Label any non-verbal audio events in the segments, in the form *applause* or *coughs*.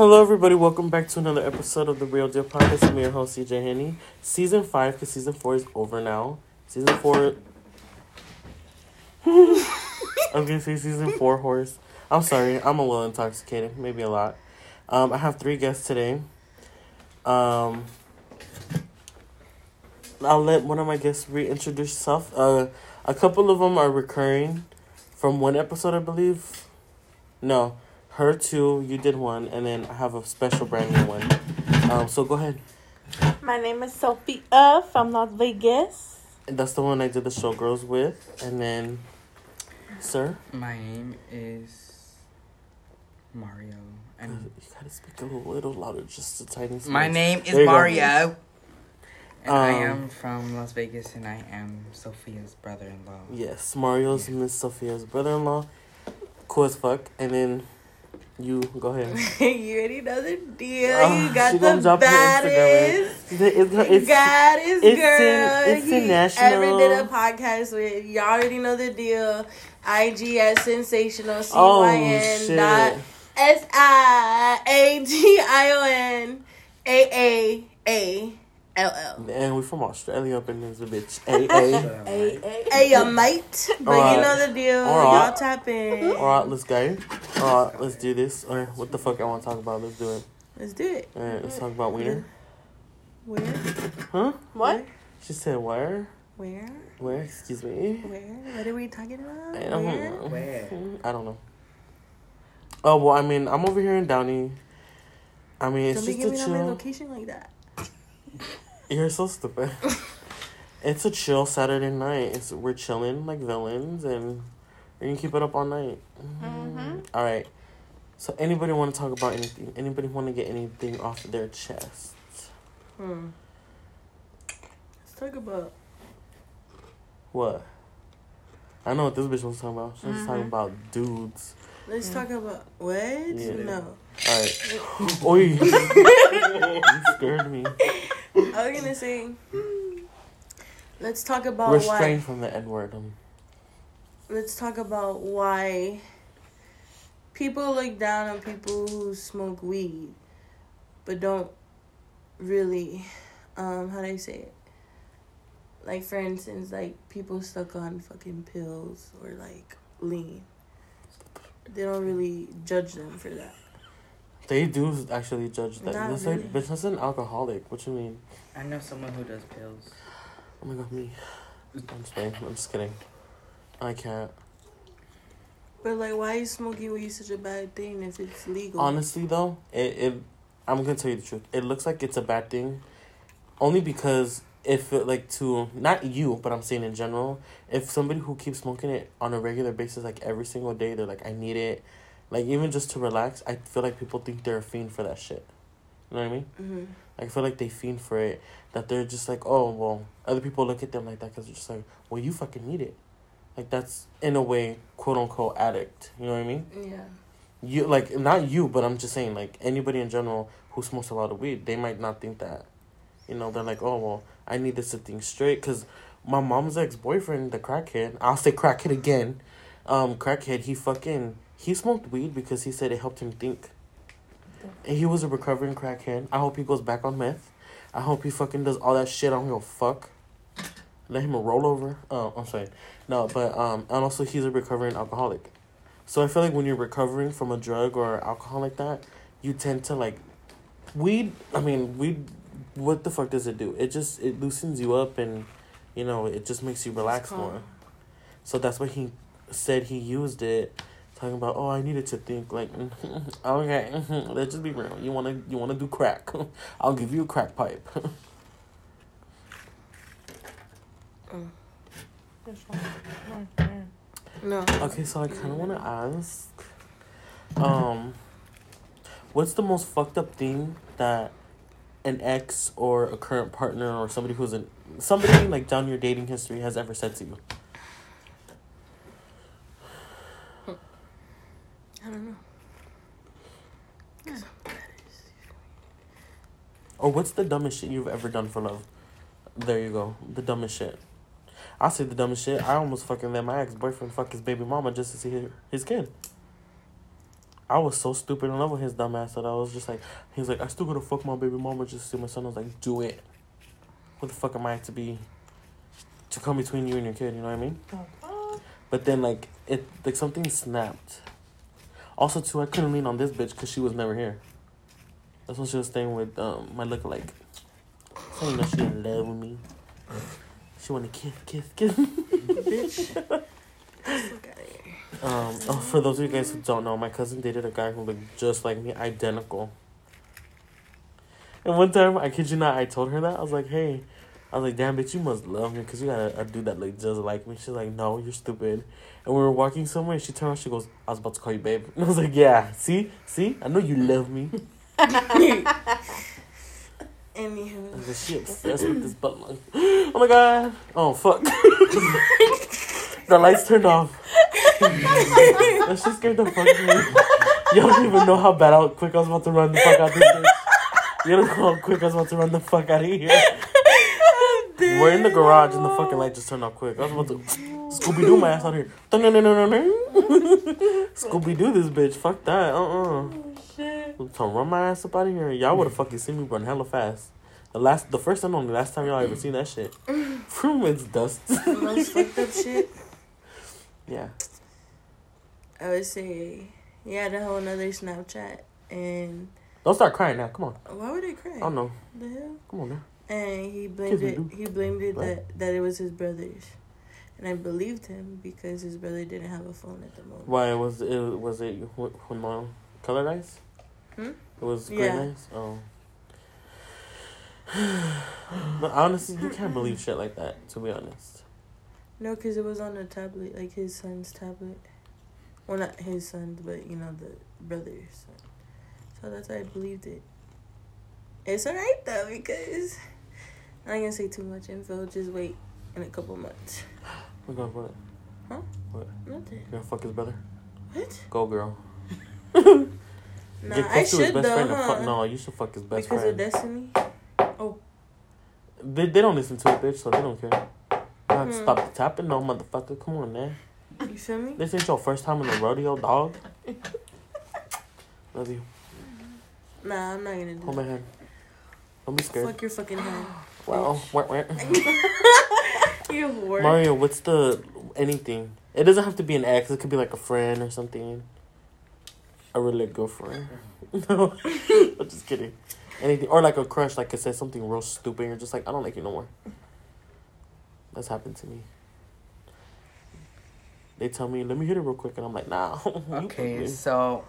Hello, everybody. Welcome back to another episode of the Real Deal Podcast. I'm your host, CJ Henny. Season 5, because season 4 is over now. Season 4. I was going to say season 4 horse. I'm sorry. I'm a little intoxicated. Maybe a lot. Um, I have three guests today. Um, I'll let one of my guests reintroduce herself. Uh, a couple of them are recurring from one episode, I believe. No, her two, you did one, and then I have a special brand new one. Um, so go ahead. My name is Sophia from Las Vegas. And that's the one I did the showgirls with, and then, sir, My name is Mario, And you gotta speak a little louder, just a tiny. my name is There you go. Mario. And I Um, am from Las Vegas, and I am Sophia's brother-in-law. Yes, Mario's Miss Sophia's brother-in-law. Cool as fuck, and then you go ahead. *laughs* you already know the deal. Oh, you got she gonna the drop her Instagram, baddest. It's, it's, Goddess it's girl. in- it's he international. ever did a podcast with. Y'all already know the deal. IG at sensational. C oh Y N shit! dot S I A G I O N A A A L L. And we from Australia up in this bitch. AA. A A *laughs* a mate. But you Alright. know the deal. Alright. Y'all tap in. Alright, let's go. Alright, let's do this. Or what the fuck I want to talk about? Let's do it. Let's do it. Alright, let's talk about wiener. Where? Huh? What? She said where? Where? Where? Excuse me. Where? What are we talking about? I don't Where? know. Where? I don't know. Oh well, I mean, I'm over here in Downey. I mean, it's Don't just a giving out my chill. location like that. *laughs* You're so stupid. *laughs* it's a chill Saturday night. It's we're chilling like villains, and we're gonna keep it up all night. Mhm. All right. So, anybody want to talk about anything? Anybody want to get anything off their chest? Hmm. Let's talk about. What? I know what this bitch was talking about. She was talking Mhm. about dudes. Let's talk about what? Yeah. No. All right. *laughs* Oi. *laughs* you scared me. I was gonna say. hmm, Let's talk about Restrain why. from the N word. Um, Let's talk about why people look down on people who smoke weed, but don't really. Um, how do I say it? Like for instance, like people stuck on fucking pills or like lean. They don't really judge them for that. they do actually judge that. Not It's really. like, bitch, that's an alcoholic. What you mean? I know someone who does pills. Oh my god, me. I'm just kidding. I'm just kidding. I can't. But like, why is smoking weed such a bad thing if it's legal? Honestly, though, it, it I'm gonna tell you the truth. It looks like it's a bad thing, only because if it, like to not you, but I'm saying in general, if somebody who keeps smoking it on a regular basis, like every single day, they're like, I need it, like even just to relax. I feel like people think they're a fiend for that shit. You know what I mean? hmm I feel like they fiend for it. That they're just like, oh well, other people look at them like that because they're just like, well, you fucking need it. Like that's in a way, quote unquote, addict. You know what I mean? Yeah. You like not you, but I'm just saying like anybody in general who smokes a lot of weed, they might not think that. You know, they're like, oh well, I need this to think straight because my mom's ex boyfriend, the crackhead, I'll say crackhead again, um, crackhead, he fucking he smoked weed because he said it helped him think. And he was a recovering crackhead. I hope he goes back on meth. I hope he fucking does all that shit. I don't give a fuck. Let him roll over. Oh, I'm sorry. No, but um, and also he's a recovering alcoholic. So I feel like when you're recovering from a drug or alcohol like that, you tend to like weed. I mean, weed. What the fuck does it do? It just it loosens you up and, you know, it just makes you relax more. So that's why he said he used it, talking about oh I needed to think like *laughs* okay *laughs* let's just be real. You wanna you wanna do crack? *laughs* I'll give you a crack pipe. No. Okay, so I kind of want to ask, um, what's the most fucked up thing that an ex or a current partner or somebody who's in somebody like down your dating history has ever said to you? I don't know. Or what's the dumbest shit you've ever done for love? There you go, the dumbest shit. I'll say the dumbest shit. I almost fucking let my ex boyfriend fuck his baby mama just to see his, his kid. I was so stupid in love with his dumb ass that I was just like, he's like, I still gotta fuck my baby mama just to see my son. I was like, do it. What the fuck am I to be, to come between you and your kid? You know what I mean? But then like it, like something snapped. Also too, I couldn't lean on this bitch because she was never here. That's when she was staying with um my lookalike. So you know she in love with me. She wanna kiss, kiss, kiss. Bitch. *laughs* Fuck outta here. Um, oh, for those of you guys who don't know, my cousin dated a guy who looked just like me, identical. And one time, I kid you not, I told her that. I was like, hey, I was like, damn, bitch, you must love me because you got a, a dude that looked just like me. She's like, no, you're stupid. And we were walking somewhere, and she turned around, she goes, I was about to call you babe. And *laughs* I was like, yeah, see? See? I know you love me. *laughs* Anywho. Like, she obsessed with this butt line. *gasps* Oh my god. Oh, fuck. *laughs* the lights turned off. *laughs* that shit scared the fuck out of me. Y'all don't even know how bad how quick I was about to run the fuck out this bitch. You don't know how quick I was about to run the fuck out of here. We're in the garage and the fucking light just turned off quick. I was about to *sniffs* Scooby Doo my ass out here. *laughs* Scooby Doo this bitch. Fuck that. Uh uh Shit. To run my ass up out of here. Y'all would have mm. fucking seen me run hella fast. The last, the first and only last time y'all ever seen that shit. Mm. From it's dust. *laughs* Most fucked up shit. *laughs* yeah. I would say, yeah, the whole another Snapchat. And Don't start crying now. Come on. why would I cry? I don't know. The hell? Come on now. And he blamed it. He blamed it Right. that that it was his brother's, and I believed him because his brother didn't have a phone at the moment. Why was it? Was it when when mom colored eyes? Hmm? It was green Yeah. Oh. *sighs* but honestly, you can't believe shit like that. To be honest. No, because it was on a tablet, like his son's tablet. Well, not his son's, but you know the brother's son. So that's why I believed it. It's alright though because I'm not gonna say too much info. Just wait in a couple months. We're going for it. Huh? What? Nothing. You gonna fuck his brother? What? Go girl. *laughs* Nah, Get I close to his should best though, huh? Fuck, no, you should fuck his best because friend. of Destiny. Oh. They, they don't listen to it, bitch, so they don't care. Not Hmm. stop the tapping, no motherfucker. Come on, man. You feel me? This ain't your first time in the rodeo, dog. Love you. Nah, I'm not gonna do Hold my hand. Don't be scared. Fuck your fucking hand. *gasps* Wow. *laughs* You. Mario, what's the anything? It doesn't have to be an ex. It could be like a friend or something. A really good girlfriend. *laughs* no, I'm just kidding. Anything or like a crush, like it says something real stupid. And you're just like, I don't like you no more. That's happened to me. They tell me, let me hit it real quick, and I'm like, nah. *laughs* Okay, so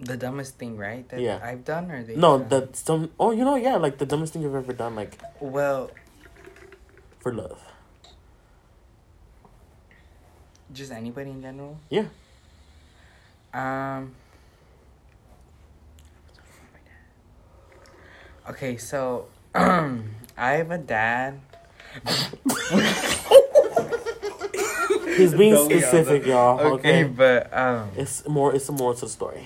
the dumbest thing, right? That Yeah. I've done or they No, done? that's some. Oh, you know, yeah, like the dumbest thing you've ever done, like well, for love. just anybody in general. Yeah. Um. Okay, so *clears throat* I have a dad. He's being No, we are specific, y'all. Okay, Okay. but um, It's more. It's more to the story.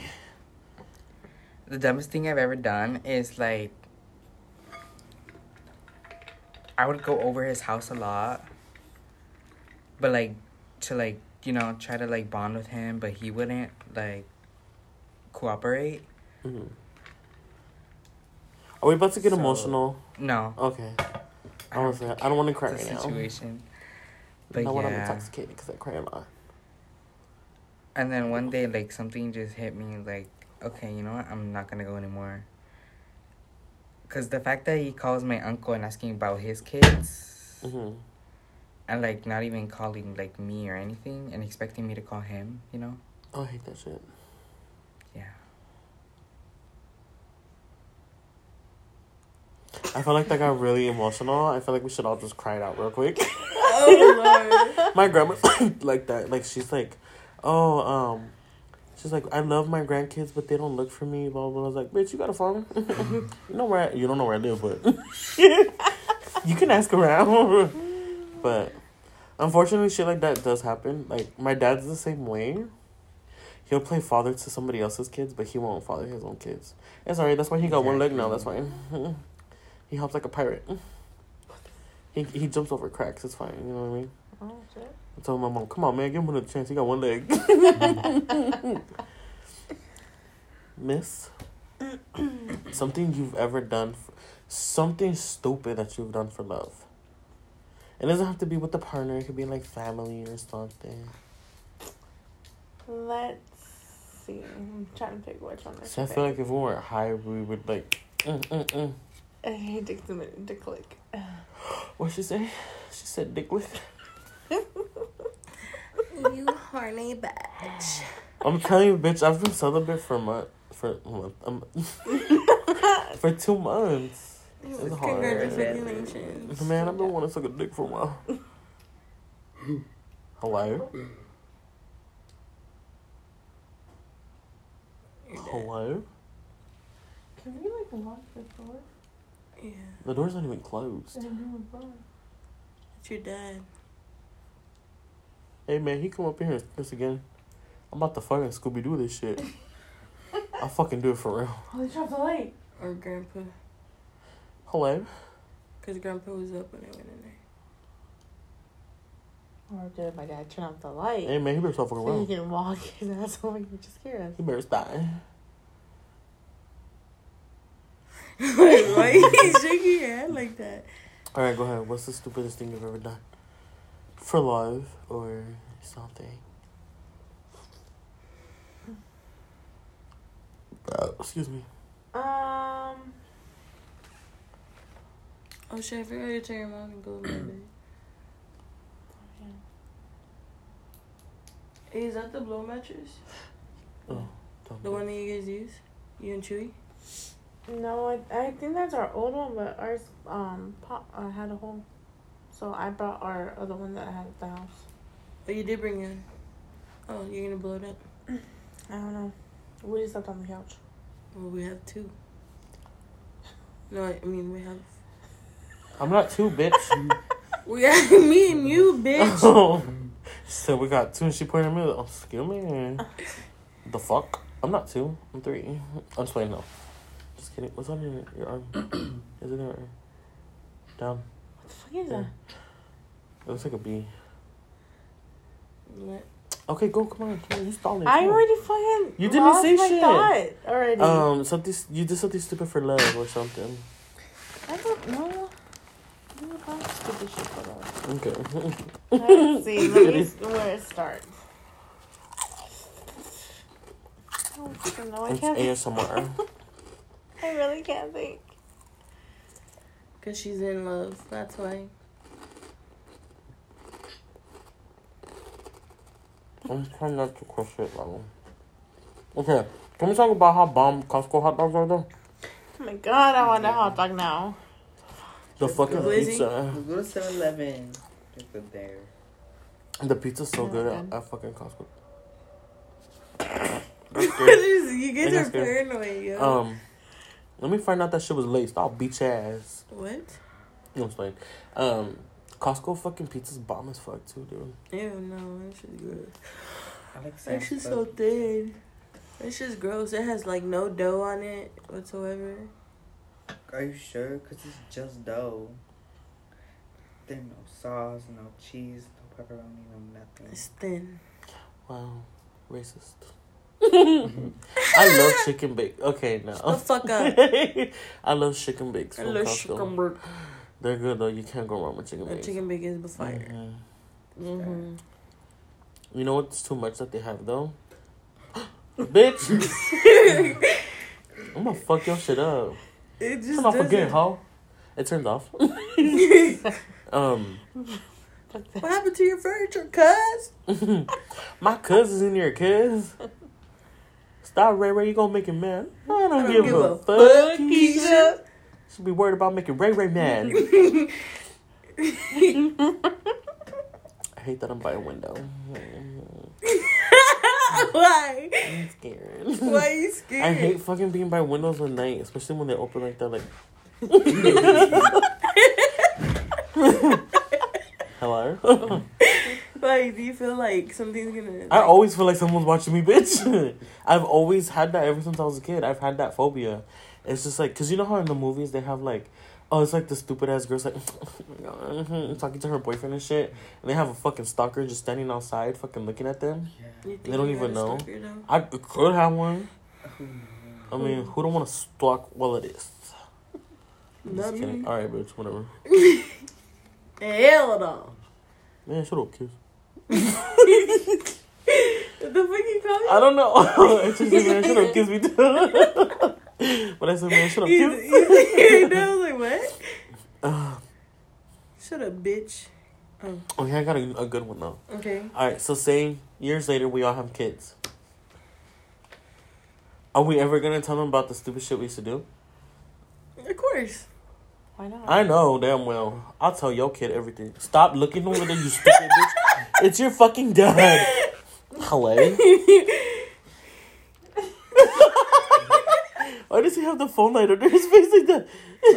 the dumbest thing I've ever done is like I would go over his house a lot, but like to like you know try to like bond with him, but he wouldn't like cooperate. hmm Are we about to get So- emotional? No, Okay. I, was like, I don't want to cry right now. situation. But Not when I'm intoxicated because I cry a lot. and then one day like something just hit me like, okay, you know what? I'm not gonna go anymore. Cause the fact that he calls my uncle and asking about his kids, hmm and like not even calling like me or anything, and expecting me to call him, you know? Oh, I hate that shit. Yeah. I feel like that got really emotional. I feel like we should all just cry it out real quick. Oh lord. my *laughs* grandma's *coughs* like that. Like she's like, oh, um, she's like, I love my grandkids, but they don't look for me. Blah blah. I was like, bitch, you got a phone? *laughs* you know where I, you don't know where I live, but *laughs* you can ask around. but unfortunately, shit like that does happen. Like my dad's the same way. He'll play father to somebody else's kids, but he won't father his own kids. It's alright. That's why he got one leg now. That's fine. *laughs* he hops like a pirate. He he jumps over cracks. It's fine. You know what I mean. oh, I told my mom, "Come on, man, give him another chance. He got one leg." *laughs* Miss, something you've ever done, for, something stupid that you've done for love. It doesn't have to be with the partner. It could be like family or something. Let's see. I'm trying to pick which one. I So I feel like if we weren't high, we would like. Mm, mm, mm. It takes a minute to click. *gasps* What she say? She said dick lick. *laughs* you horny bitch. I'm telling you, bitch. I've been celibate for a month. For a month. Um, *laughs* *laughs* for two months. It's hard. Congratulations. Man, I've been wanting to suck a dick for a while. *laughs* Hello? Hello? Can we like lock the door? Yeah, The door's not even closed. And do a bar? it's your dad. Hey man, he come up here this again. I'm about to fucking Scooby Doo this shit. *laughs* I'll fucking do it for real. Oh, they dropped the light. Or grandpa. Hello? Because grandpa was up when I went in there. Or did my dad turn off the light? Hey man, he better stop fucking so he can walk his ass over here just scare us. He better stop. *laughs* Wait, why you shaking your head like that? Alright, go ahead. What's the stupidest thing you've ever done? For love or something? Uh, excuse me. Um, Oh shit, I forgot to tell your mom and go to *clears throat* bed. Hey, is that the blow mattress? Oh, don't The one that you guys use? You and Chewy? no, I, I think that's our old one, but ours um pop, uh, had a hole. So I brought our other one that I had at the house. Oh, you did bring in. Oh, you're gonna blow it up? *clears throat* I don't know. We just slept on the couch. Well, we have two. No, I mean, we have. I'm not too, bitch. *laughs* We have *laughs* me and you, bitch. *laughs* Oh. so we got two and she pointed at me. Oh, excuse me. The fuck? I'm not two. I'm three. I'm just playing, no. Just kidding. What's on your, your arm? *clears throat* Is it there? Down. What the fuck is that? It looks like a bee. What? Okay, go. Come on. Come on. You stalling. I already fucking You didn't say shit. thought already. Um, something. You did something stupid for love or something. I don't know. Okay. Let's see. Let me *laughs* see where it starts. Oh, I don't fucking know. I it's can't. ASMR. *laughs* I really can't think. Because she's in love. That's why. I'm trying not to crush it, though. Okay. Can we talk about how bomb Costco hot dogs are, though? Oh my god, I want a hot dog now. The Let's fucking go. Lizzie? pizza. We'll go to 7 Eleven. Just go there. The pizza's so good good. at, at fucking Costco. *laughs* you guys are scared. paranoid, yo. Um, let me find out that shit was laced. I'll beat your ass. what? No, I'm playing. Um, Costco fucking pizza's bomb as fuck too, dude. Ew, no, that shit's good. I like That Sam's shit's so thin. That shit's gross. It has like no dough on it whatsoever. Are you sure? Because it's just dough. There's no sauce, no cheese, no pepperoni, no nothing. It's thin. Wow, racist. *laughs* I love chicken bake. Okay, Shut the now. fuck up. *laughs* I love chicken bakes I love Costco. chicken burger. They're good though. You can't go wrong with chicken That bakes. chicken bacon is the fire. Mhm. Mm-hmm. You know what's too much that they have though? *gasps* Bitch, *laughs* I'm gonna fuck your shit up. It just Turn off again, ho. It turned off. *laughs* um, What happened to your furniture, cuz? *laughs* my cousin's in here, cuz. Stop, Ray Ray. You gonna make him mad? I don't, give, a, fuck, Keisha. Should be worried about making Ray Ray mad. *laughs* I hate that I'm by a window. *laughs* Why? I'm scared. Why are *laughs* you scared? I hate fucking being by windows at night, especially when they open like that. Like, *laughs* hello. Like, do you feel like something's gonna? I always feel like someone's watching me, bitch. I've always had that ever since I was a kid. I've had that phobia. It's just like, cause you know how in the movies they have like, oh, it's like the stupid ass girl's like, *laughs* talking to her boyfriend and shit, and they have a fucking stalker just standing outside, fucking looking at them. Yeah. You think They don't even know. I could have one. I mean, who don't want to stalk while it is? Not just kidding. All right, bitch. Whatever. *laughs* Hell no. Man, shut up, kiss. *laughs* The fuck you call me? I don't know. it's just man, shut up, kiss me too. *laughs* but I said, man, shut up, You, kiss. you, I was like, what? Uh, Shut up, bitch. Oh, okay, I got a, a good one though. okay. All right, so saying years later we all have kids. Are we ever gonna tell them about the stupid shit we used to do? Of course. Why not? I know damn well. I'll tell your kid everything. Stop looking over there, you stupid bitch. *laughs* It's your fucking dad. *laughs* Hello. Why does he have the phone light under his face like that? Why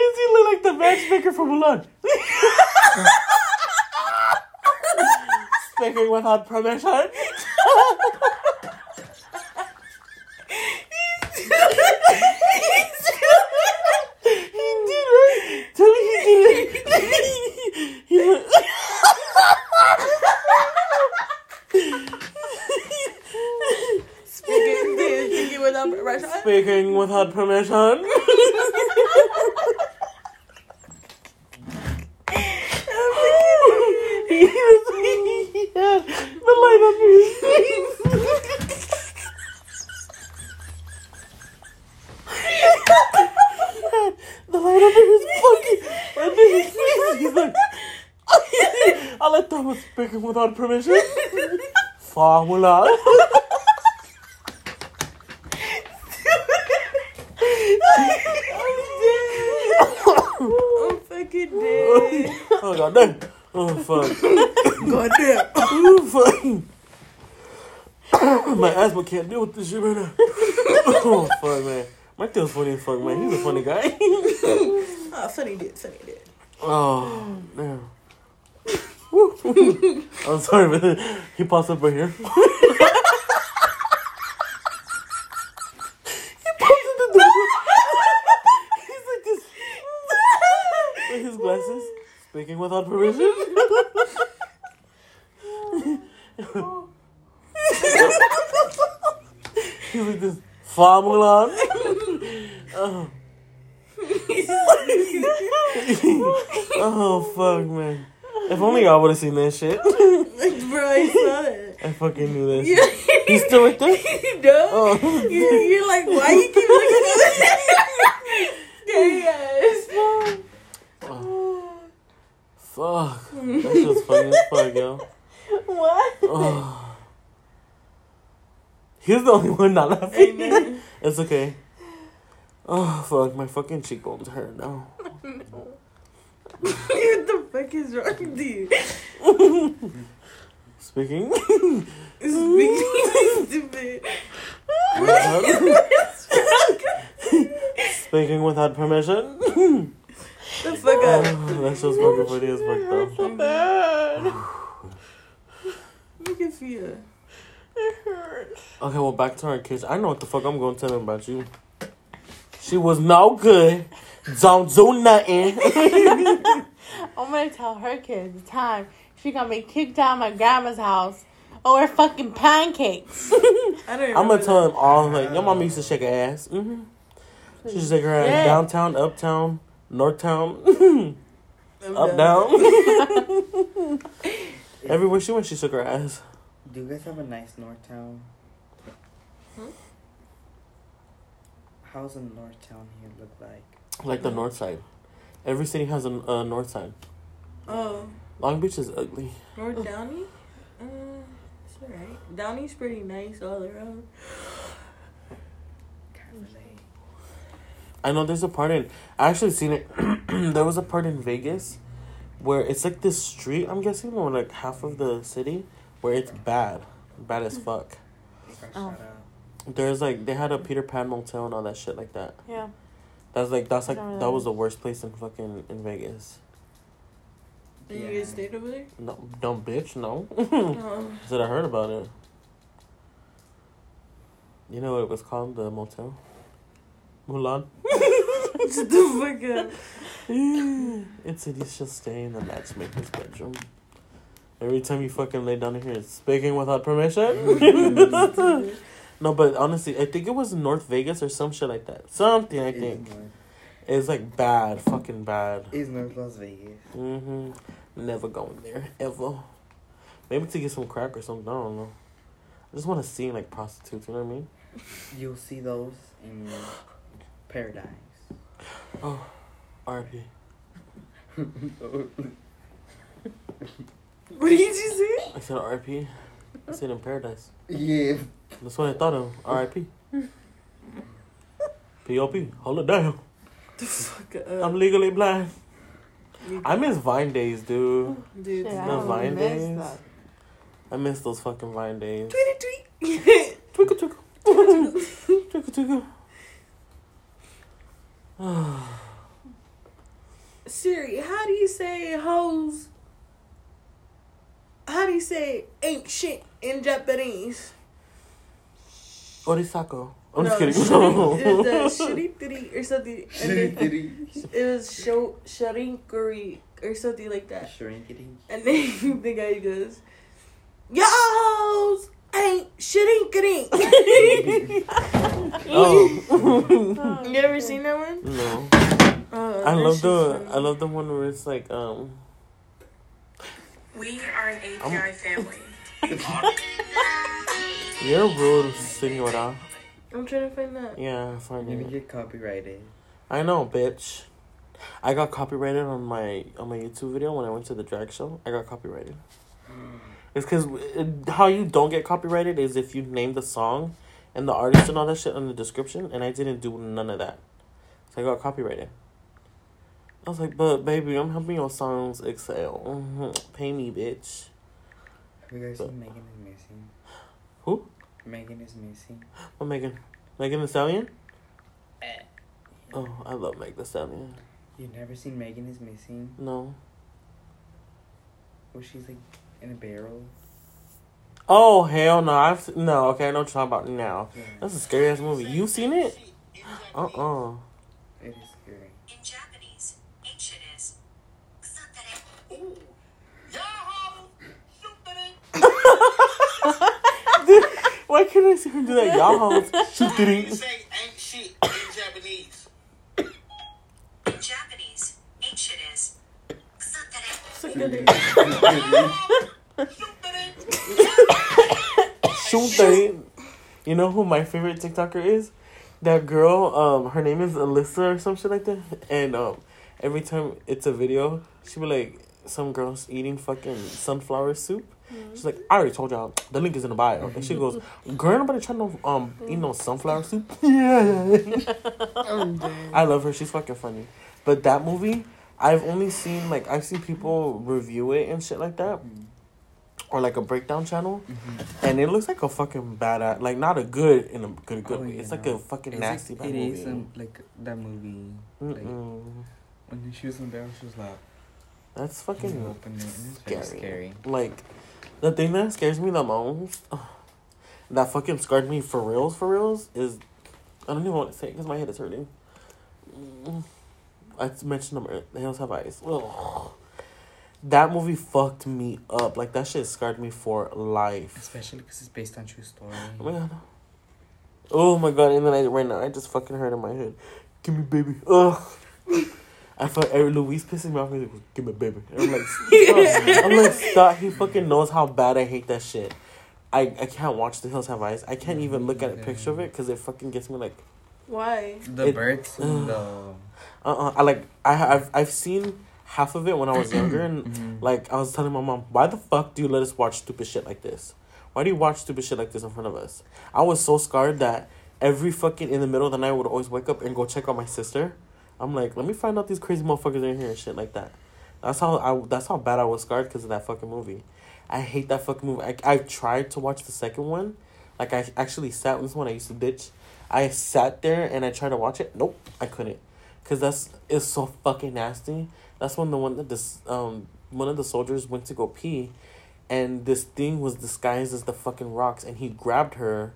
does he look like the matchmaker from Mulan? *laughs* Speaking without permission. *laughs* he did right. Tell me he did it. he look- Speaking, speaking without permission. Speaking without permission. the light under his face. the light under his fucking. He's like, I let them was speaking without permission. Formula. I'm fucking dead. Oh god damn. Oh fuck. Goddamn. Oh fuck. My asthma can't deal with this shit right now. oh fuck man. Mike feels funny as fuck man. He's a funny guy. Ah, funny did, funny did. oh damn. Woo. I'm sorry, but he pops up right here. he pops in the door. He's like this. With his glasses. Without permission. He's like this. Oh. oh fuck man. If only y'all would have seen that shit. Bro, I saw it. I fucking knew that You, shit. He's still right there? *laughs* no. Oh. You're, you're like, why you keep looking at *laughs* that? Oh, fuck. That shit's funny as fuck, yo. *laughs* What? Oh. *sighs* He's the only one not laughing. *laughs* Amen. It's okay. Oh fuck, my fucking cheekbones hurt now. *laughs* what the fuck is wrong with you? Speaking. Speaking stupid. Speaking without permission. The fuck Oh, up. that's just fucking funny as fuck though. so bad. *sighs* Look at you. It hurts. Okay, well back to our kids. I know what the fuck I'm gonna tell them about you. She was no good. Don't do nothing. *laughs* I'm gonna tell her kids the time she got me kicked out of my grandma's house over fucking pancakes. *laughs* I don't I'm gonna tell them all like your mama used to shake her ass. Mm-hmm. She used to shake her ass Yeah. downtown, uptown, north town, *laughs* up down. *laughs* Everywhere she went, she shook her ass. Do you guys have a nice North Town? Hmm? How's a North Town here look like? Like the north side. Every city has a uh, north side. Oh, Long Beach is ugly. North Downey? Uh, it's alright. Downey's pretty nice all around. Can't relate. I know there's a part in. I actually seen it. *clears throat* there was a part in Vegas where it's like this street. I'm guessing, or like half of the city where it's bad, bad as mm-hmm. fuck. Oh. There's like they had a Peter Pan motel and all that shit like that. yeah. That's like that's like that that. was the worst place in fucking in Vegas. And you guys stayed over there? No, dumb bitch, no. *laughs* *laughs* Said I heard about it. You know what it was called? The motel. Mulan. Shut the fuck *laughs* up. it said you should stay in the matchmaker's bedroom. Every time you fucking lay down in here, it's speaking without permission. *laughs* No, but honestly, I think it was North Vegas or some shit like that. Something I It's think it's like bad, fucking bad. It's North Las Vegas. Mm-hmm. Never going there ever. Maybe to get some crack or something. I don't know. I just want to see like prostitutes. You know what I mean? You'll see those in paradise. Oh, RP. *laughs* What did you say? I said RP. I said in paradise. yeah. That's what I thought of. RIP. P.O.P. Hold it down. The fuck I'm legally blind. I miss Vine days, dude. Dude, Shit, I The don't Vine miss days. that. I miss those fucking Vine days. tweet tweet. Twinkle, twinkle. twinkle, twinkle. *sighs* Siri, how do you say hoes? How do you say ain't shit in Japanese? Orisako. I'm no, just kidding. shiri- the shiritiri or something. And then Shrinkity. it was sho sharinkuri or something like that. Shrinkity. And then *laughs* the guy goes, Y'all ain't shirinkering. *laughs* oh. *laughs* Oh, you ever seen that one? no. Oh, I love the funny. I love the one where it's like um We are an API family. *laughs* you're rude, senora. I'm trying to find that. Yeah, find You're it. gonna get copyrighted. I know, bitch. I got copyrighted on my on my YouTube video when I went to the drag show. I got copyrighted. It's because how you don't get copyrighted is if you name the song and the artist and all that shit in the description, and I didn't do none of that, so I got copyrighted. I was like, but baby, I'm helping your songs excel. Mhm. Pay me, bitch. Have you guys seen Megan is missing? Who? Megan is missing. What Megan? Megan Thee Stallion? Oh, I love Megan Thee Stallion. You've never seen Megan is missing? No. Where she's like in a barrel? Oh hell no! I've no. Okay, I know what you're talking about now. Yeah. That's a scary ass movie. You seen it? Uh uh It is scary. In Japanese, ancient is. *laughs* Why can't I see him do that? Y'all shoot *laughs* You it. say ain't shit in Japanese. In Japanese, ancient is. *laughs* Shoot *coughs* it. You know who my favorite TikToker is? That girl. Um, her name is Alyssa or some shit like that. And um, every time it's a video, she be like, some girls eating fucking sunflower soup. She's like, I already told y'all. The link is in the bio. And she goes, girl, nobody trying to um eat no sunflower soup. *laughs* Yeah. I love her. She's fucking funny. But that movie, I've only seen like I've seen people review it and shit like that, or like a breakdown channel, Mm-hmm. and it looks like a fucking badass, like not a good in a good good Oh, way. yeah, It's like no. a fucking It's nasty like, it movie. is um, like that movie. Like, when she was in there, she was like, That's fucking open it, and it's very scary. scary. Like, the thing that scares me the most, *sighs* that fucking scarred me for reals, for reals, is I don't even want to say it because my head is hurting. I mentioned them. earlier. The Hills Have Eyes. Ugh. That movie fucked me up. Like that shit scarred me for life. Especially because it's based on true story. Oh my god. Oh my god! And then I right now I just fucking hurt in my head. Give me baby. Ugh. I felt every Louise pissing me off. He's like, "Give me baby." And I'm like, *laughs* stop. I'm like, stop. He fucking knows how bad I hate that shit. I, I can't watch The Hills Have Eyes. I can't even look at a picture of it because it fucking gets me like, Why? The It- birds and *sighs* the. uh uh I like I've I've seen half of it when I was younger and *clears throat* Mhm. like I was telling my mom, why the fuck do you let us watch stupid shit like this? Why do you watch stupid shit like this in front of us? I was so scarred that every fucking in the middle of the night I would always wake up and go check on my sister. I'm like, let me find out these crazy motherfuckers in here and shit like that. That's how I. That's how bad I was scarred because of that fucking movie. I hate that fucking movie. I I tried to watch the second one, like I actually sat. With this one I used to ditch. I sat there and I tried to watch it. Nope, I couldn't, cause that's it's so fucking nasty. That's when the one that this um one of the soldiers went to go pee, and this thing was disguised as the fucking rocks, and he grabbed her,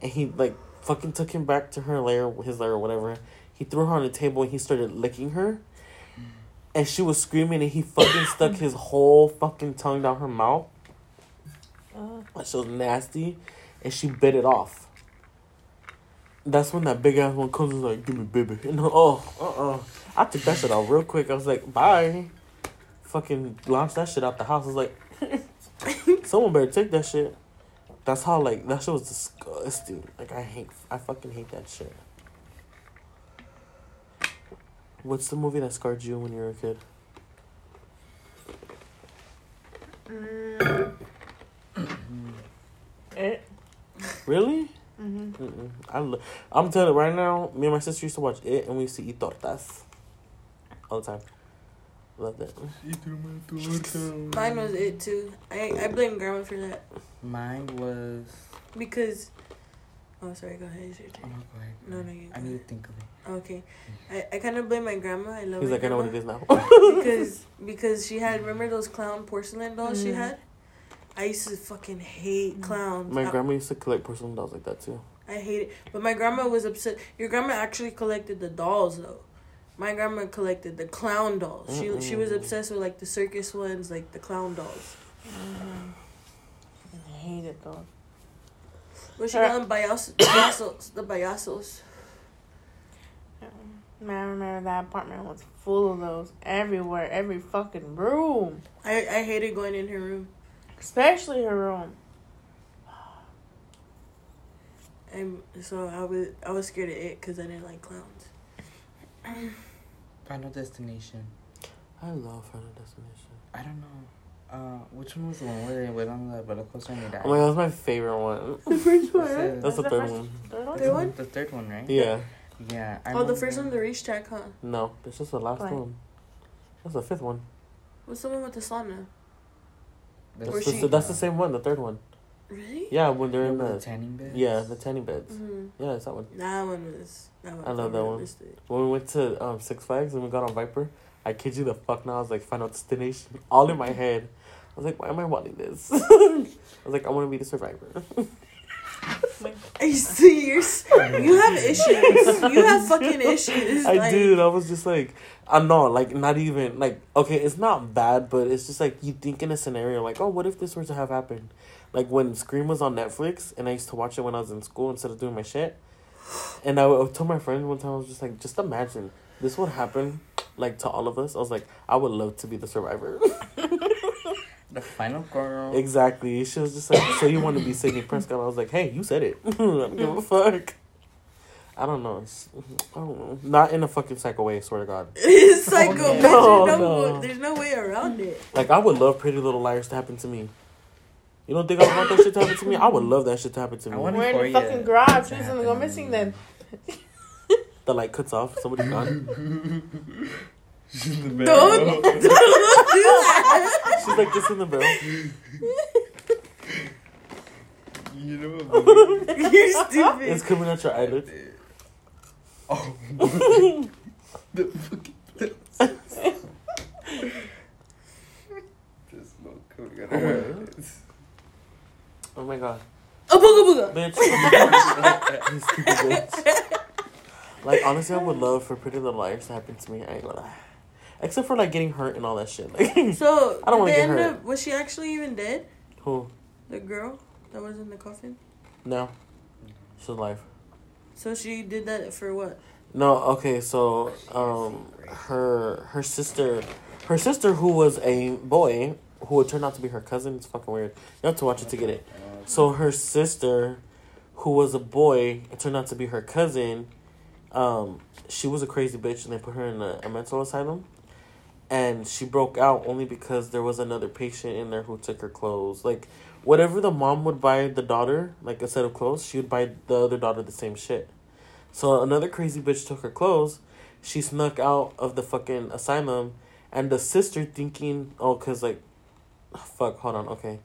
and he like fucking took him back to her lair, his lair or whatever. He threw her on the table and he started licking her, and she was screaming, and he fucking *coughs* stuck his whole fucking tongue down her mouth. Uh, That was nasty, and she bit it off. That's when that big ass one comes and like, give me baby. *laughs* And oh, uh uh I took that shit out real quick. I was like, bye. Fucking launched that shit out the house. I was like, *laughs* someone better take that shit. That's how like that shit was disgusting. Like I hate, I fucking hate that shit. What's the movie that scarred you when you were a kid? Mm. it. Really? Mm-hmm. Mm-mm. I lo- I'm telling you right now, me and my sister used to watch it and we used to eat tortas all the time. Love that. Mine was it too. I I blame grandma for that Mine was. because. Oh, sorry. Go ahead. It's your Oh, turn. no, go ahead. No, no, you I need to think of it. Okay, I, I kind of blame my grandma. I love. He's my like, I know what it is now. *laughs* because because she had remember those clown porcelain dolls she Mhm. had. I used to fucking hate clowns. my I, grandma used to collect porcelain dolls like that too. I hate it, but my grandma was upset. Your grandma actually collected the dolls though. My grandma collected the clown dolls. She she was obsessed with like the circus ones, like the clown dolls. Mm-hmm. I hate it though. What she Her- call them? Payasos, *coughs* payasos, the payasos. Man, I remember that apartment was full of those everywhere, every fucking room, I I hated going in her room. Especially her room. *sighs* And so I was I was scared of it because I didn't like clowns. Final Destination. I love Final Destination. I don't know. Uh, which one was the one where they went on the roller coaster and they died? Oh my god, that's my favorite one. *laughs* The first one, That's. That's the the third first- one. Third one? Third one? The third one, right? Yeah. Yeah. I Oh, the first one, the race track, huh? No, that's just the last Right. one. That's the fifth one. What's the one with the sauna? That's, Where That's, she- the, that's the same one, the third one. Really? Yeah, when they're in the the tanning bed. yeah the tanning beds. Mm-hmm. Yeah, it's that one. That one was. That one I love that one. realistic. When we went to um, Six Flags and we got on Viper, I kid you the fuck now, I was like Final Destination all in my head. I was like, why am I wanting this? *laughs* I was like, I want to be the survivor. *laughs* I see you're, s- you have *laughs* issues. You have fucking issues. I like, did. I was just like, I'm not like not even like okay. It's not bad, but it's just like you think in a scenario like, oh, what if this were to have happened? Like when Scream was on Netflix, and I used to watch it when I was in school instead of doing my shit. And I, I told my friend one time, I was just like, just imagine this would happen, like to all of us. I was like, I would love to be the survivor. *laughs* The final girl. exactly. She was just like, so you want to be Sidney Prescott? I was like, hey, you said it. *laughs* I don't give a mm. fuck. I don't know. It's, I don't know. Not in a fucking psycho way. Swear to God. *laughs* It's oh, psycho. No, no, there's, no, no. there's no way around it. Like I would love Pretty Little Liars to happen to me. You don't think I would want that shit to happen to me? I would love that shit to happen to I me. wanna- We're in for the you fucking garage. to Who's gonna go missing then? *laughs* The light cuts off. Somebody's gone. Don't, don't do that. She's like this in the bell. You know what? *laughs* You're stupid. It's coming out your eyelids. oh. *laughs* the fucking. This little coat got Oh my her God. Oh my god, A booga booga. bitch. *laughs* you stupid bitch. Like honestly, I would love for Pretty Little Liars to happen to me. I ain't gonna lie. Except for like getting hurt and all that shit. *laughs* Like So, I don't wanna they get end hurt. up, was she actually even dead? who? The girl that was in the coffin? No, she's alive. So she did that for what? No, okay, so um her her sister her sister who was a boy who would turn out to be her cousin, it's fucking weird. You have to watch it to get it. So her sister who was a boy, it turned out to be her cousin, um, she was a crazy bitch and they put her in a, a mental asylum. And she broke out only because there was another patient in there who took her clothes. Like whatever the mom would buy the daughter, like a set of clothes, she would buy the other daughter the same shit. So another crazy bitch took her clothes. She snuck out of the fucking asylum, and the sister thinking, oh, cause like, fuck, hold on, okay.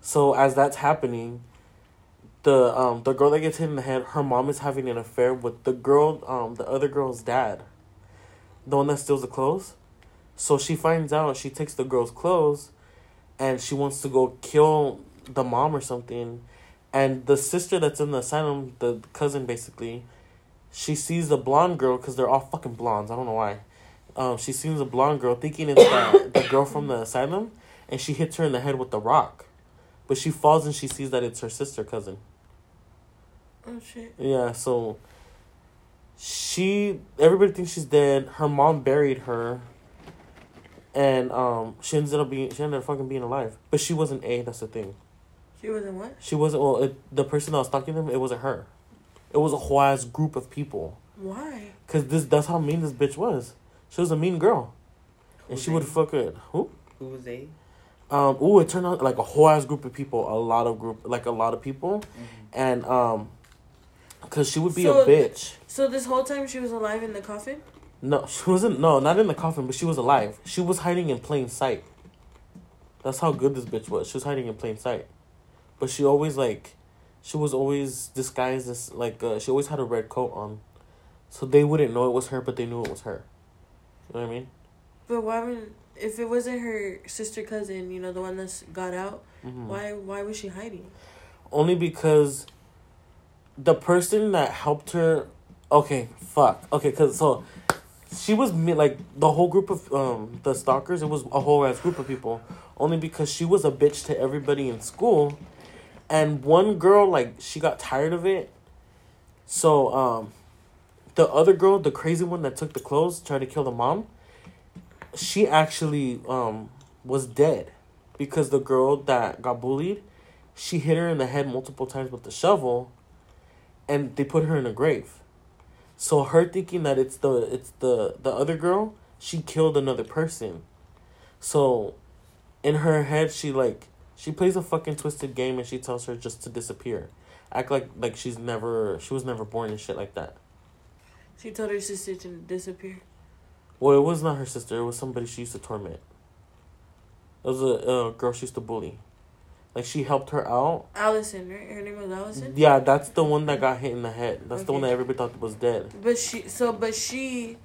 So as that's happening, the um the girl that gets hit in the head, her mom is having an affair with the girl, um the other girl's dad, the one that steals the clothes. So she finds out, she takes the girl's clothes, and she wants to go kill the mom or something, and the sister that's in the asylum, the cousin basically she sees the blonde girl because they're all fucking blondes. I don't know why. Um, she sees a blonde girl thinking it's the, the girl from the asylum, and she hits her in the head with the rock. But she falls and she sees that it's her sister cousin. Oh shit. Yeah, so she everybody thinks she's dead. Her mom buried her. And um she ended up being she ended up fucking being alive. But she wasn't A, that's the thing. She wasn't what? She wasn't well it, the person that was stalking them, it wasn't her. It was a whole ass group of people. Why? Cause this that's how mean this bitch was. She was a mean girl. And Who's she would fuck it. Who? Who was they? Um, ooh, it turned out like a whole ass group of people, a lot of group, like a lot of people, and um, cause she would be So- a bitch. So this whole time she was alive in the coffin? No, *laughs* she wasn't. No, not in the coffin, but she was alive. She was hiding in plain sight. That's how good this bitch was. She was hiding in plain sight, but she always like, she was always disguised as like uh, she always had a red coat on, so they wouldn't know it was her, but they knew it was her. You know what I mean? But why would if it wasn't her sister cousin, you know, the one that's got out, Mhm. why why was she hiding? only because the person that helped her okay fuck okay because so she was like the whole group of um the stalkers it was a whole ass group of people only because she was a bitch to everybody in school. And one girl like she got tired of it. So um the other girl the crazy one that took the clothes tried to kill the mom she actually um was dead. Because the girl that got bullied she hit her in the head multiple times with the shovel and they put her in a grave so her thinking that it's the it's the the other girl she killed another person. So in her head she like she plays a fucking twisted game and she tells her just to disappear. Act like like she's never she was never born and shit like that. She told her sister to disappear. well it was not her sister. It was somebody she used to torment. It was a, a girl she used to bully like she helped her out Allison, right? Her name was Allison. Yeah, that's the one that got hit in the head. That's the one that everybody thought was dead. But she so but she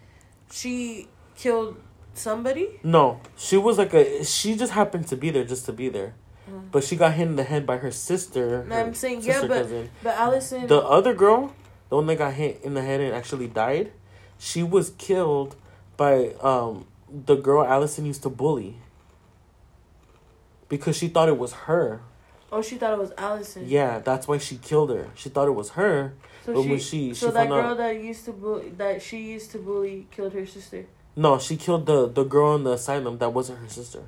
she killed somebody? No, she was like a. She just happened to be there just to be there, but she got hit in the head by her sister. No, her I'm saying, yeah, sister but- cousin. But Allison the other girl, the one that got hit in the head and actually died, she was killed by um the girl Allison used to bully. Because she thought it was her. Oh, she thought it was Allison. Yeah, that's why she killed her. She thought it was her. So but she, when she- so she that found out- girl that used to bully that she used to bully killed her sister. No, she killed the the girl in the asylum that wasn't her sister.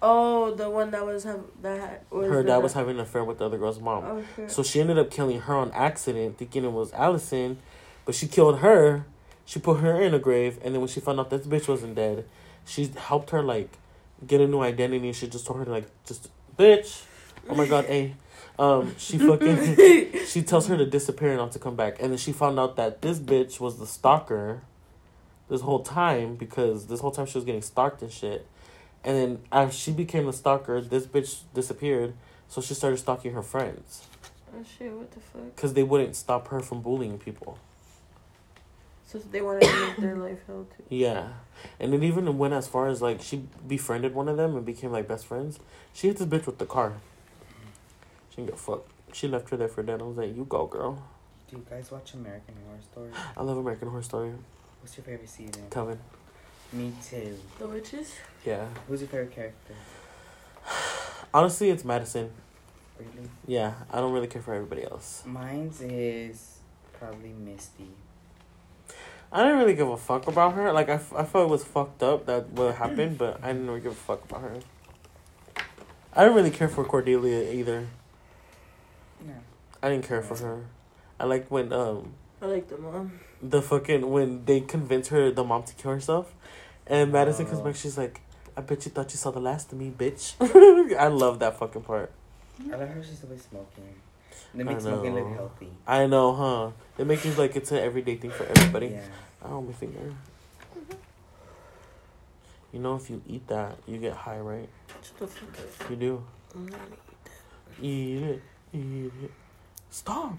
Oh, the one that was have that was her dad was having an affair with the other girl's mom. Oh shit. So she ended up killing her on accident, thinking it was Allison, but she killed her. She put her in a grave, and then when she found out this bitch wasn't dead, she helped her like get a new identity. She just told her like just bitch. Oh my god, a. Um, she fucking *laughs* she tells her to disappear and not to come back, and then she found out that this bitch was the stalker. This whole time because this whole time she was getting stalked and shit, and then as she became the stalker, this bitch disappeared. So she started stalking her friends oh shit! What the fuck? because they wouldn't stop her from bullying people. So they wanted to make their life hell too. *coughs* Yeah, and it even went as far as like she befriended one of them and became like best friends. She hit this bitch with the car. She didn't give a fuck. She left her there for dead. I was like, "You go, girl." Do you guys watch American Horror Story? I love American Horror Story. What's your favorite season? Coven. Me too. The witches. Yeah. Who's your favorite character? *sighs* Honestly, it's Madison. Really? Yeah, I don't really care for everybody else. Mine's is probably Misty. I didn't really give a fuck about her. Like I, f- I felt it was fucked up that what happened, but I didn't really give a fuck about her. I didn't really care for Cordelia either. No. I didn't care for her. I like when um I like the mom. the fucking when they convince her the mom to kill herself, and Madison comes Oh. back. She's like, "I bet you thought you saw the last of me, bitch." *laughs* I love that fucking part. I like how she's always smoking. They I make smoking look know. healthy. I know, huh? It makes it like it's an everyday thing for everybody. Yeah. Oh, my finger. You know, if you eat that, you get high, right? Shut the fuck up. You do. I'm gonna Eat it. Eat it. Stop.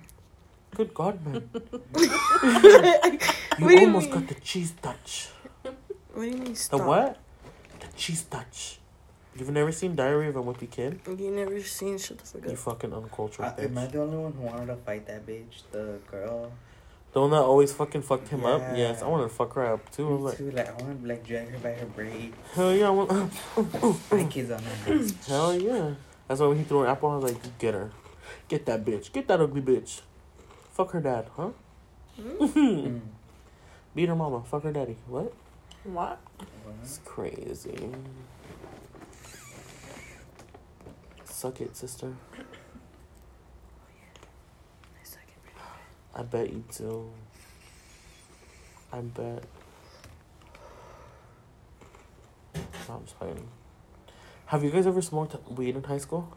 Good God, man. eat *laughs* You that. What do you almost got the cheese touch. What do you mean The what? The cheese touch. You've never seen Diary of a Wimpy Kid? You never seen shut the fuck You fucking uncultured Uh, am I the only one who wanted to fight that bitch? The girl? The one that always fucking fucked him up? Yes, I wanted to fuck her up too. I was Me like, too. Like, I want to like drag her by her braid. hell yeah, I want. My kids on her. *laughs* hell yeah. That's why when he threw an apple, I was like, get her. Get that bitch. Get that ugly bitch. Fuck her dad, huh? Mm. *laughs* Beat her mama. Fuck her daddy. What? What? It's crazy. Suck it, sister. I bet you do. I bet. No, I'm just playing. Have you guys ever smoked weed in high school?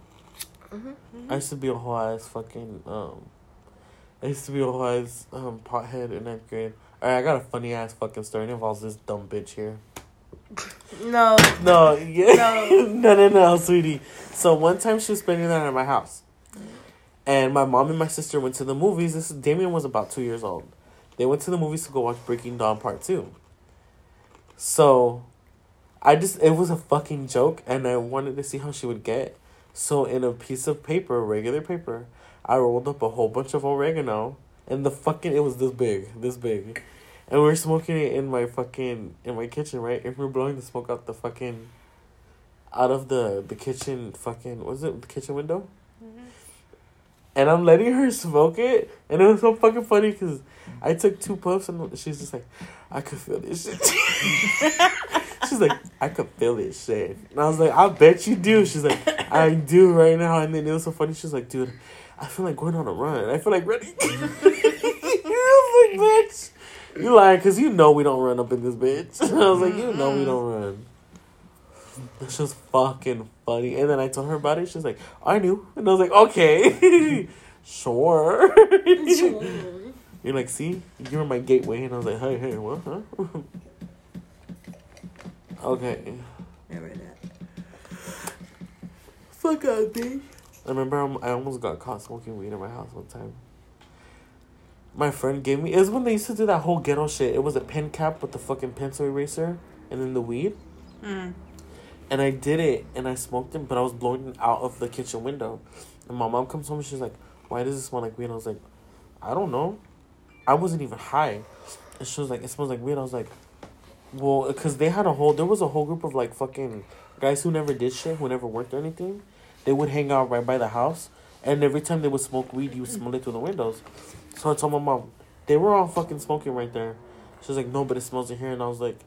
I used to be a whole ass fucking um. I used to be a whole ass um pothead in ninth grade. Alright, I got a funny ass fucking story. It involves this dumb bitch here. No. No, yeah. No. *laughs* no, no, no, sweetie. So one time she was spending the night at my house. And my mom and my sister went to the movies. This Damien was about two years old. They went to the movies to go watch Breaking Dawn Part 2. So I just, it was a fucking joke. And I wanted to see how she would get. So in a piece of paper, regular paper, I rolled up a whole bunch of oregano. And the fucking, it was this big, this big. And we were smoking it in my fucking in my kitchen, right? And we were blowing the smoke out the fucking out of the the kitchen fucking was it the kitchen window? Mm-hmm. And I'm letting her smoke it, and it was so fucking funny because I took two puffs and she's just like, I could feel this shit. *laughs* she's like, I could feel this shit, and I was like, I bet you do. She's like, I do right now, and then it was so funny. She's like, dude, I feel like going on a run. I feel like running. I was like, bitch. You lying because you know we don't run up in this bitch. *laughs* I was like, you know we mm-hmm. don't run. That's just fucking funny. And then I told her about it. She's like, I knew. And I was like, okay. *laughs* sure. You're like, see? You were my gateway. And I was like, hey, hey, what? Huh? *laughs* okay. Never that. Fuck out, bitch. I remember I'm, I almost got caught smoking weed in my house one time. My friend gave me. It was when they used to do that whole ghetto shit. It was a pen cap with the fucking pencil eraser and then the weed. Mm. And I did it and I smoked it, but I was blowing it out of the kitchen window. And my mom comes home and she's like, Why does it smell like weed? And I was like, I don't know. I wasn't even high. And she was like, It smells like weed. I was like, Well, because they had a whole, there was a whole group of like fucking guys who never did shit, who never worked or anything. They would hang out right by the house. And every time they would smoke weed, you would smell it through the windows. So I told my mom, They were all fucking smoking right there. She was like, No, but it smells in here. And I was like,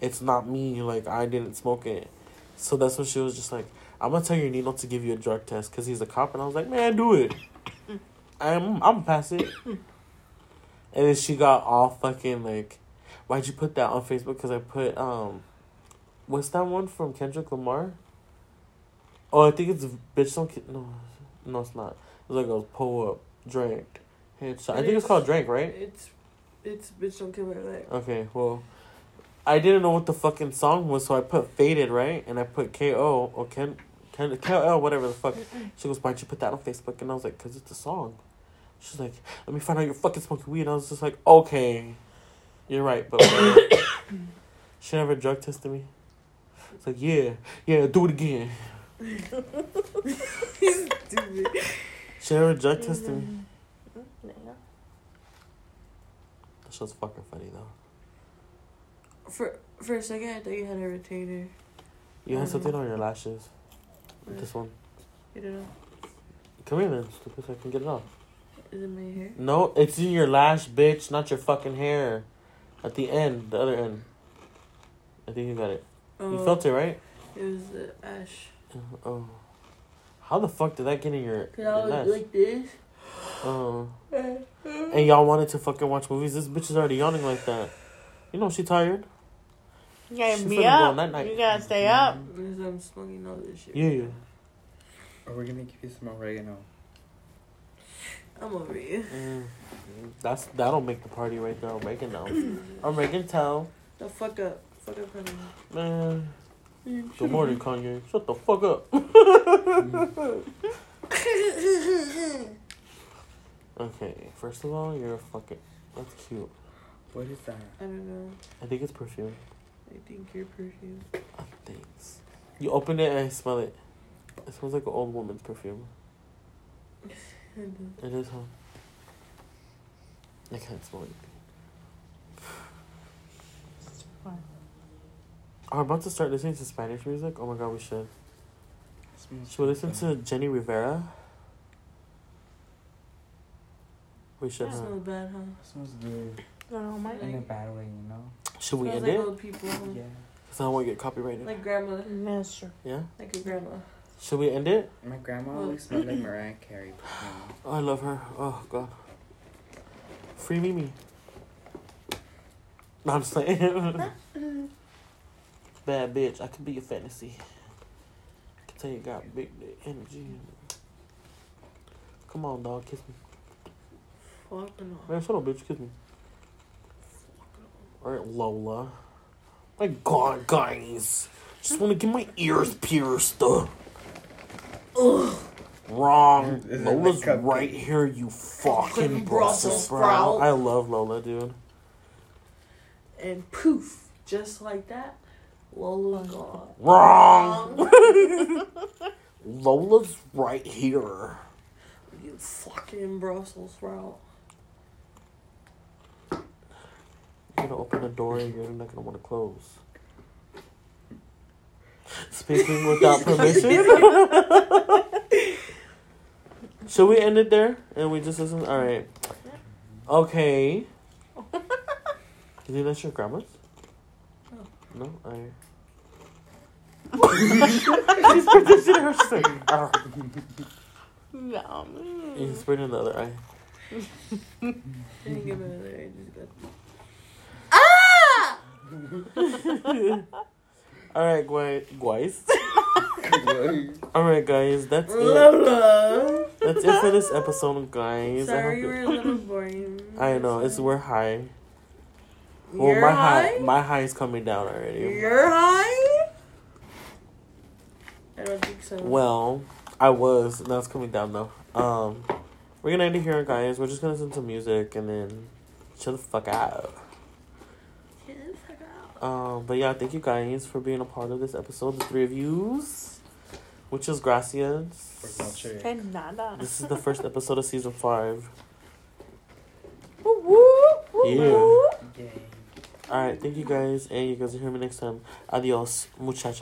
It's not me. Like, I didn't smoke it. So that's when she was just like, I'm gonna tell your Nino to give you a drug test because he's a cop. And I was like, man, do it. I'm I'm pass it. And then she got all fucking like, why'd you put that on Facebook? Because I put um, what's that one from Kendrick Lamar? Oh, I think it's bitch don't Ki- no, no it's not. It's like a pull up drank headshot. I think it's called drank, right? It's it's bitch don't kill my leg. Okay, well, I didn't know what the fucking song was, so I put faded, right? And I put K O or Ken, Ken, K O L, whatever the fuck. She goes, why'd you put that on Facebook? And I was like, cause it's a song. She's like, let me find out you're fucking smoking weed. And I was just like, okay, you're right, but *coughs* she never drug tested me. It's like, yeah, yeah, do it again. *laughs* Stupid. She never drug tested me. Mm-hmm. Yeah. That shit's fucking funny though. For for a second, I thought you had a retainer. You have Mhm. something on your lashes. Where? This one. Get it off. Come here then, stupid, so I can get it off. Is it my hair? No, it's in your lash, bitch, not your fucking hair. At the end, the other end. I think you got it. Oh, You felt it, right? It was the ash. Oh. How the fuck did that get in your, Cause I was lash? like this. Oh. And y'all wanted to fucking watch movies? This bitch is already yawning like that. You know she tired? You gotta She be finna go up. night night. You gotta stay up. I'm smoking all this shit. Yeah, yeah. Or we're gonna give you some oregano. I'm over you. Mm. That's that'll make the party right there. Oregon now. Oregon tell. The fuck up. Fuck up, honey. Man. Good morning, Kanye. Shut the fuck up. *laughs* *laughs* okay, first of all, you're a fucking. That's cute. What is that? I don't know. I think it's perfume. I think your perfume. Ah, thanks. You open it and I smell it. It smells like an old woman's perfume. *laughs* I know. It is, huh? I can't smell it. I'm about to start listening to Spanish music. Oh my god, we should. Should we listen to Jenni Rivera? We should. It Huh? smells bad, huh? smells good No, my in a bad way, you know. Should we end like it? old people. Yeah. Cause I don't want to get copyrighted. Like grandma. That's true. yeah. Like a grandma. Should we end it? My grandma always smelled like Mariah Carey. Oh, *gasps* I love her. Oh God. Free Mimi. No, I'm just saying. *laughs* Bad bitch. I could be your fantasy. I can tell you got big dick energy. Come on, dog. Kiss me. Fuck no. Man, shut up, bitch. Kiss me. Alright, Lola. My God, guys. Just want to get my ears pierced. Uh. Ugh. Wrong. Is Lola's right here, you fucking Fucking Brussels Brussels sprout. sprout. I love Lola, dude. And poof, just like that, Lola gone. Wrong. *laughs* Lola's right here. You fucking Brussels sprout. You're gonna open the door and you're not gonna want to close. Speaking without *laughs* permission. *laughs* Should we end it there and we just listen? All right. Okay. *laughs* You think that's your grandma's? No. I. She sprayed this shit her she's like, No. You sprayed in the other eye. Didn't give it another. I just got. All right, guys. Guys. All right, guys. That's it. Lola. That's it for this episode, guys. I Sorry, we're a little *laughs* boring. I know it's we're high. Well, You're my high. my high is coming down already. You're high. I don't think so. Well, I was. Now it's coming down though. Um, we're gonna end it here, guys. We're just gonna listen to music and then chill the fuck out. Get the fuck out. Um, but yeah, thank you guys for being a part of this episode. The three of yous, which is gracias. Que nada. This is the first episode of season five. *laughs* Woo, woo, woo, Yeah. woo. All right, thank you guys, and you guys will hear me next time. Adios, muchachos.